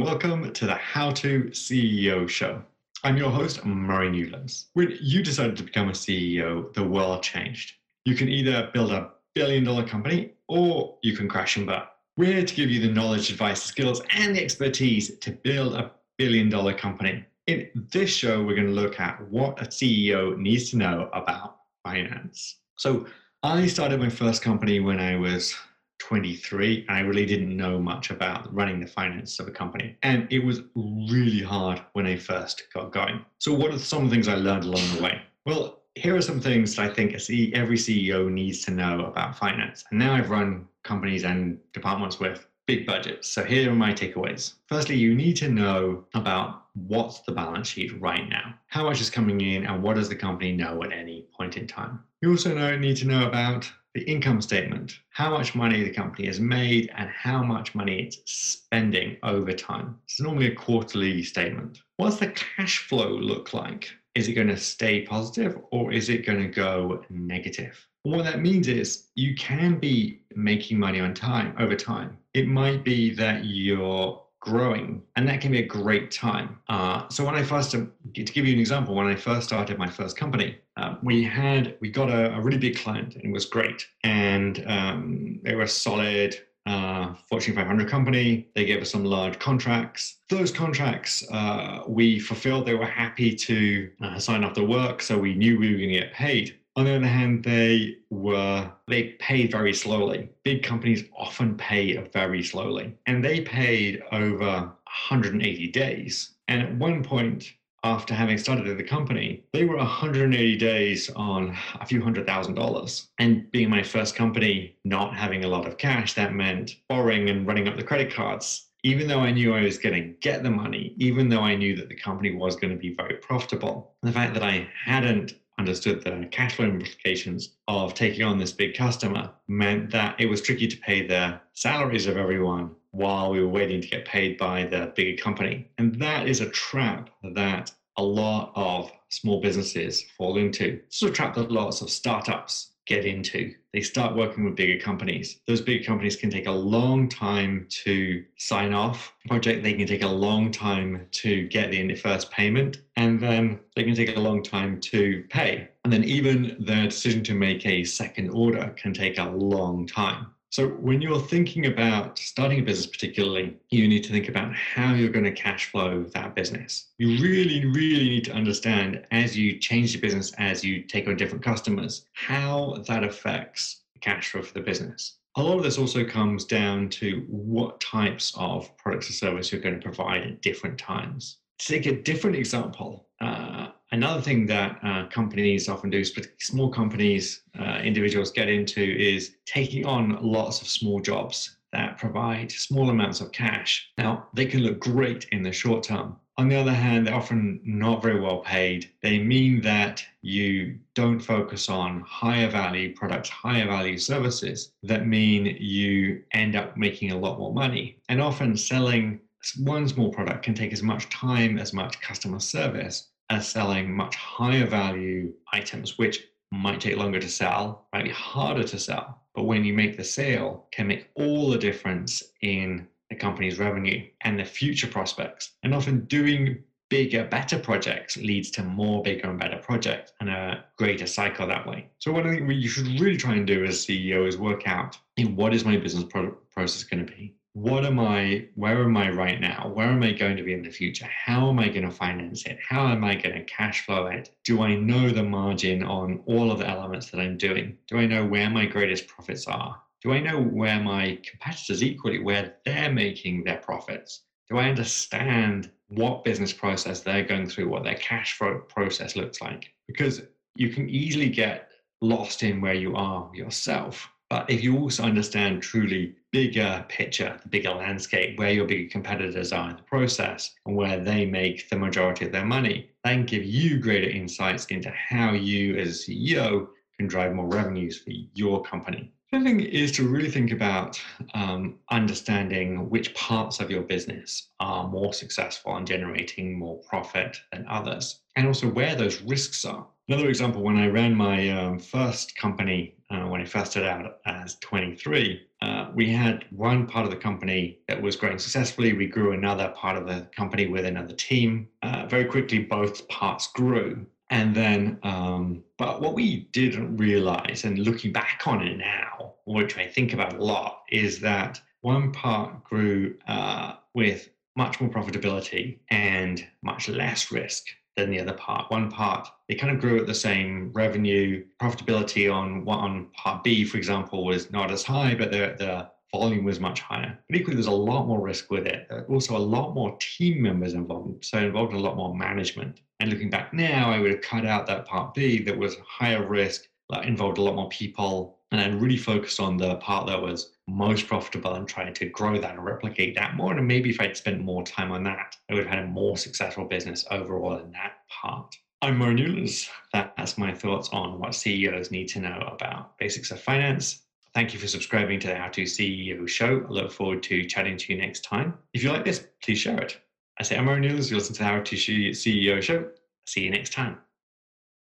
Welcome to the How to CEO Show. I'm your host, Murray Newlands. When you decided to become a CEO, the world changed. You can either build a billion dollar company or you can crash and burn. We're here to give you the knowledge, advice, skills, and the expertise to build a billion dollar company. In this show, we're going to look at what a CEO needs to know about finance. So, I started my first company when I was 23 and I really didn't know much about running the finance of a company. And it was really hard when I first got going. So, what are some things I learned along the way? Well, here are some things that I think every CEO needs to know about finance. And now I've run companies and departments with big budgets. So, here are my takeaways. Firstly, you need to know about what's the balance sheet right now, how much is coming in, and what does the company know at any point in time. You also know, need to know about the income statement, how much money the company has made and how much money it's spending over time. It's normally a quarterly statement. What's the cash flow look like? Is it going to stay positive or is it going to go negative? What that means is you can be making money on time over time. It might be that you're growing and that can be a great time uh, so when i first to give you an example when i first started my first company um, we had we got a, a, really big client and it was great and um, they were a solid uh, Fortune 500 company. They gave us some large contracts. Those contracts uh, we fulfilled. They were happy to uh, sign off the work, so we knew we were going to get paid. On the other hand, they were they paid very slowly. Big companies often pay very slowly, and they paid over 180 days. And at one point, after having started the company, they were 180 days on a few hundred thousand dollars. And being my first company, not having a lot of cash, that meant borrowing and running up the credit cards. Even though I knew I was going to get the money, even though I knew that the company was going to be very profitable, the fact that I hadn't understood the cash flow implications of taking on this big customer meant that it was tricky to pay the salaries of everyone while we were waiting to get paid by the bigger company. And that is a trap that a lot of small businesses fall into. It's a trap that lots of startups get into. They start working with bigger companies. Those bigger companies can take a long time to sign off a project. They can take a long time to get the first payment, and then they can take a long time to pay. And then even the decision to make a second order can take a long time. So, when you're thinking about starting a business, particularly, you need to think about how you're going to cash flow that business. You really, really need to understand as you change the business, as you take on different customers, how that affects cash flow for the business. A lot of this also comes down to what types of products or service you're going to provide at different times. To take a different example, uh, Another thing that uh, companies often do, small companies, uh, individuals get into, is taking on lots of small jobs that provide small amounts of cash. Now, they can look great in the short term. On the other hand, they're often not very well paid. They mean that you don't focus on higher value products, higher value services that mean you end up making a lot more money. And often selling one small product can take as much time, as much customer service are selling much higher value items, which might take longer to sell, might be harder to sell. But when you make the sale, can make all the difference in the company's revenue and the future prospects. And often doing bigger, better projects leads to more bigger and better projects and a greater cycle that way. So what I think you should really try and do as CEO is work out what is my business pro- process going to be? What am I, where am I right now? Where am I going to be in the future? How am I going to finance it? How am I going to cash flow it? Do I know the margin on all of the elements that I'm doing? Do I know where my greatest profits are? Do I know where my competitors equally, where they're making their profits? Do I understand what business process they're going through, what their cash flow process looks like? Because you can easily get lost in where you are yourself but if you also understand truly bigger picture, the bigger landscape, where your bigger competitors are in the process and where they make the majority of their money, that can give you greater insights into how you as CEO can drive more revenues for your company. The thing is to really think about um, understanding which parts of your business are more successful and generating more profit than others, and also where those risks are Another example, when I ran my um, first company, uh, when I first started out as 23, uh, we had one part of the company that was growing successfully. We grew another part of the company with another team. Uh, very quickly, both parts grew. And then, um, but what we didn't realize, and looking back on it now, which I think about a lot, is that one part grew uh, with much more profitability and much less risk than the other part. One part, it kind of grew at the same revenue. Profitability on one part B, for example, was not as high, but the, the volume was much higher. But equally, there's a lot more risk with it. Also, a lot more team members involved, so involved a lot more management. And looking back now, I would have cut out that part B that was higher risk, that involved a lot more people, and then really focused on the part that was most profitable and trying to grow that and replicate that more. And maybe if I'd spent more time on that, I would have had a more successful business overall in that part. I'm Murray Newlands. That's my thoughts on what CEOs need to know about basics of finance. Thank you for subscribing to the How to CEO show. I look forward to chatting to you next time. If you like this, please share it. I say I'm Murray Newlands. You listen to the How to CEO show. See you next time.